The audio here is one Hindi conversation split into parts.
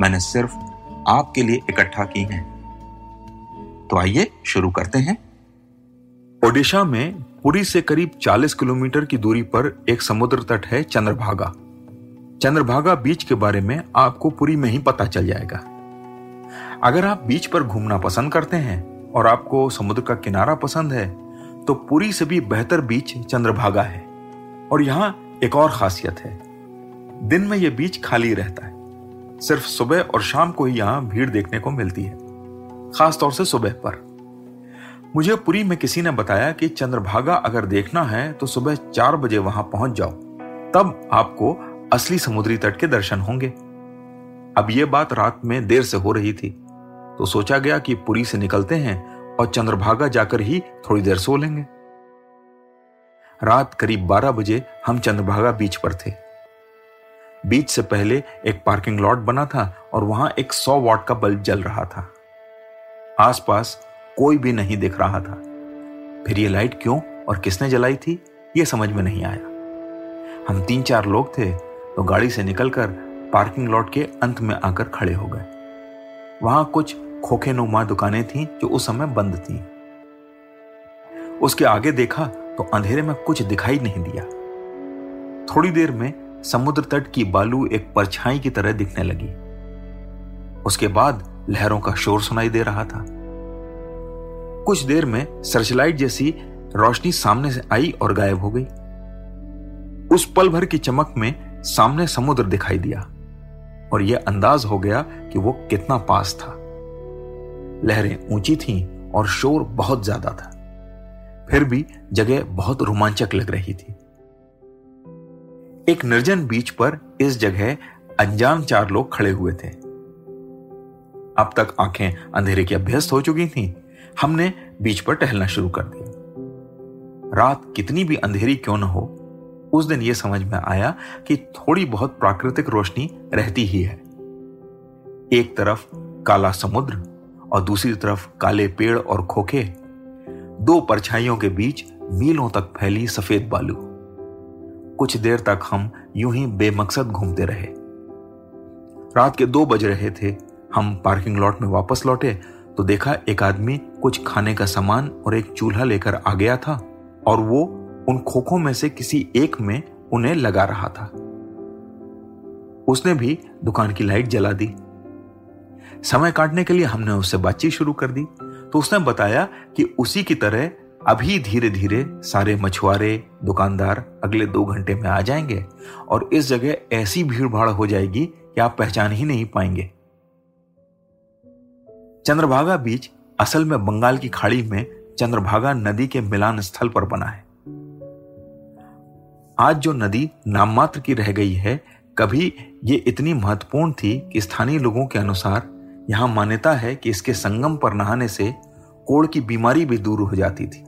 मैंने सिर्फ़ आपके लिए इकट्ठा की हैं। तो आइए शुरू करते हैं। ओडिशा में पुरी से करीब 40 किलोमीटर की दूरी पर एक समुद्र तट है चंद्रभागा। चंद्रभागा बीच के बारे में आपको पुरी में ही पता चल जाएगा। अगर आप बीच पर घूमना पसंद करते हैं और आपको समुद्र का किनारा पसंद है तो पुरी से भी बेहतर बीच चंद्रभागा है। और यहाँ एक और खासियत है। दिन में यह बीच खाली रहता है। सिर्फ़ सुबह और शाम को ही यहाँ भीड़ देखने को मिलती है, खासतौर से सुबह पर। मुझे पुरी में किसी ने बताया कि चंद्रभागा अगर देखना है तो सुबह चार बजे वहाँ पहुँच जाओ, तब आपको असली समुद्री तट के दर्शन होंगे। अब यह बात रात में देर से हो रही थी तो सोचा गया कि पुरी से निकलते हैं और चंद्रभागा जाकर ही थोड़ी देर सो लेंगे। रात करीब 12 बजे हम चंद्रभागा बीच पर थे। बीच से पहले एक पार्किंग लॉट बना था और वहाँ एक सौ वॉट का बल्ब जल रहा था। आसपास कोई भी नहीं दिख रहा था। फिर ये लाइट क्यों और किसने जलाई थी, ये समझ में नहीं आया। हम तीन चार लोग थे तो गाड़ी से निकलकर पार्किंग लॉट के अंत में आकर खड़े हो गए। वहाँ कुछ खोखे नुमा दुकानें थीं जो उस समय बंद थीं। उसके आगे देखा तो अंधेरे में कुछ दिखाई नहीं दिया। थोड़ी देर में समुद्र तट की बालू एक परछाई की तरह दिखने लगी। उसके बाद लहरों का शोर सुनाई दे रहा था। कुछ देर में सर्चलाइट जैसी रोशनी सामने से आई और गायब हो गई। उस पल भर की चमक में सामने समुद्र दिखाई दिया और यह अंदाज हो गया कि वो कितना पास था। लहरें ऊँची थीं और शोर बहुत ज़्यादा था। फिर भी जगह बहुत रोमांचक लग रही थी। एक निर्जन बीच पर इस जगह अनजान चार लोग खड़े हुए थे। अब तक आँखें अंधेरे की अभ्यस्त हो चुकी थीं। हमने बीच पर टहलना शुरू कर दिया। रात कितनी भी अंधेरी क्यों न हो, उस दिन यह समझ में आया कि थोड़ी बहुत प्राकृतिक रोशनी रहती ही है। एक तरफ़ काला समुद्र और दूसरी तरफ़ काले पेड़ और खोखे। दो परछाइयों के बीच मीलों तक फैली सफ़ेद बालू। कुछ देर तक हम यूँ ही बेमकसद घूमते रहे। रात के दो बज रहे थे। हम पार्किंग लॉट में वापस लौटे तो देखा एक आदमी कुछ खाने का सामान और एक चूल्हा लेकर आ गया था और वो उन खोखों में से किसी एक में उन्हें लगा रहा था। उसने भी दुकान की लाइट जला दी। समय काटने के लिए हमने उससे बातचीत शुरू कर दी। तो उसने बताया कि उसी की तरह अभी धीरे धीरे सारे मछुआरे, दुकानदार अगले दो घंटे में आ जाएँगे और इस जगह ऐसी भीड़ भाड़ हो जाएगी कि आप पहचान ही नहीं पाएँगे। चंद्रभागा बीच असल में बंगाल की खाड़ी में चंद्रभागा नदी के मिलान स्थल पर बना है। आज जो नदी नाममात्र की रह गई है, कभी ये इतनी महत्वपूर्ण थी कि स्थानीय लोगों के अनुसार यहाँ मान्यता है कि इसके संगम पर नहाने से कोड़ की बीमारी भी दूर हो जाती थी।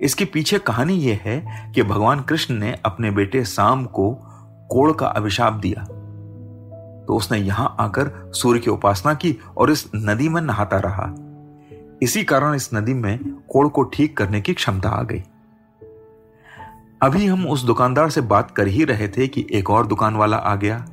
इसके पीछे कहानी यह है कि भगवान कृष्ण ने अपने बेटे साम को कोड़ का अभिशाप दिया। तो उसने यहाँ आकर सूर्य की उपासना की और इस नदी में नहाता रहा। इसी कारण इस नदी में कोड़ को ठीक करने की क्षमता आ गई। अभी हम उस दुकानदार से बात कर ही रहे थे कि एक और दुकान वाला आ गया।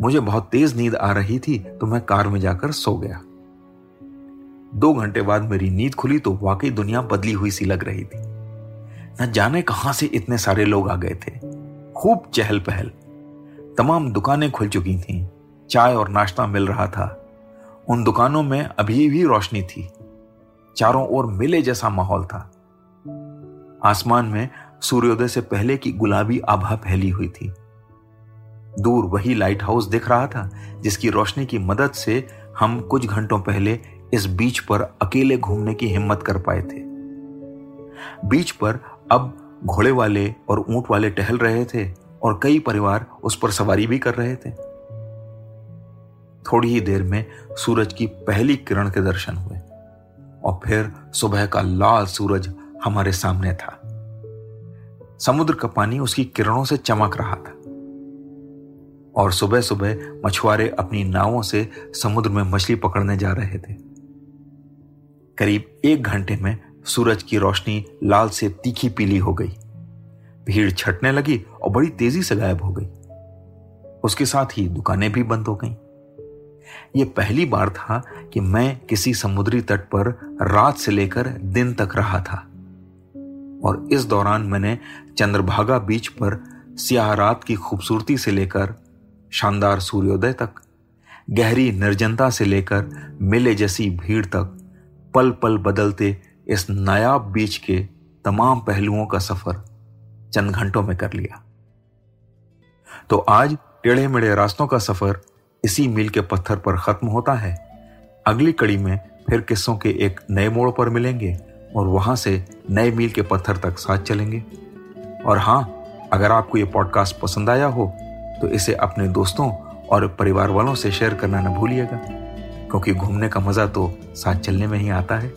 मुझे बहुत तेज नींद आ रही थी तो मैं कार में जाकर सो गया। दो घंटे बाद मेरी नींद खुली तो वाकई दुनिया बदली हुई सी लग रही थी। न जाने कहाँ से इतने सारे लोग आ गए थे। खूब चहल पहल तमाम दुकानें खुल चुकी थीं। चाय और नाश्ता मिल रहा था। उन दुकानों में अभी भी रोशनी थी। चारों ओर मिले जैसा माहौल था। आसमान में सूर्योदय से पहले की गुलाबी आभा फैली हुई थी। दूर वही लाइट हाउस दिख रहा था जिसकी रोशनी की मदद से हम कुछ घंटों पहले इस बीच पर अकेले घूमने की हिम्मत कर पाए थे। बीच पर अब घोड़े वाले और ऊँट वाले टहल रहे थे और कई परिवार उस पर सवारी भी कर रहे थे। थोड़ी ही देर में सूरज की पहली किरण के दर्शन हुए और फिर सुबह का लाल सूरज हमारे सामने था। समुद्र का पानी उसकी किरणों से चमक रहा था और सुबह सुबह मछुआरे अपनी नावों से समुद्र में मछली पकड़ने जा रहे थे। करीब एक घंटे में सूरज की रोशनी लाल से तीखी पीली हो गई। भीड़ छटने लगी और बड़ी तेज़ी से गायब हो गई। उसके साथ ही दुकानें भी बंद हो गईं। ये पहली बार था कि मैं किसी समुद्री तट पर रात से लेकर दिन तक रहा था। और इस दौरान मैंने चंद्रभागा बीच पर सियाह रात की खूबसूरती से लेकर शानदार सूर्योदय तक, गहरी निर्जनता से लेकर मिले जैसी भीड़ तक पल पल बदलते इस नायाब बीच के तमाम पहलुओं का सफ़र चंद घंटों में कर लिया। तो आज टेढ़े मेढ़े रास्तों का सफ़र इसी मील के पत्थर पर खत्म होता है। अगली कड़ी में फिर किस्सों के एक नए मोड़ पर मिलेंगे और वहाँ से नए मील के पत्थर तक साथ चलेंगे। और हाँ अगर आपको ये पॉडकास्ट पसंद आया हो तो इसे अपने दोस्तों और परिवार वालों से शेयर करना न भूलिएगा। क्योंकि घूमने का मज़ा तो साथ चलने में ही आता है।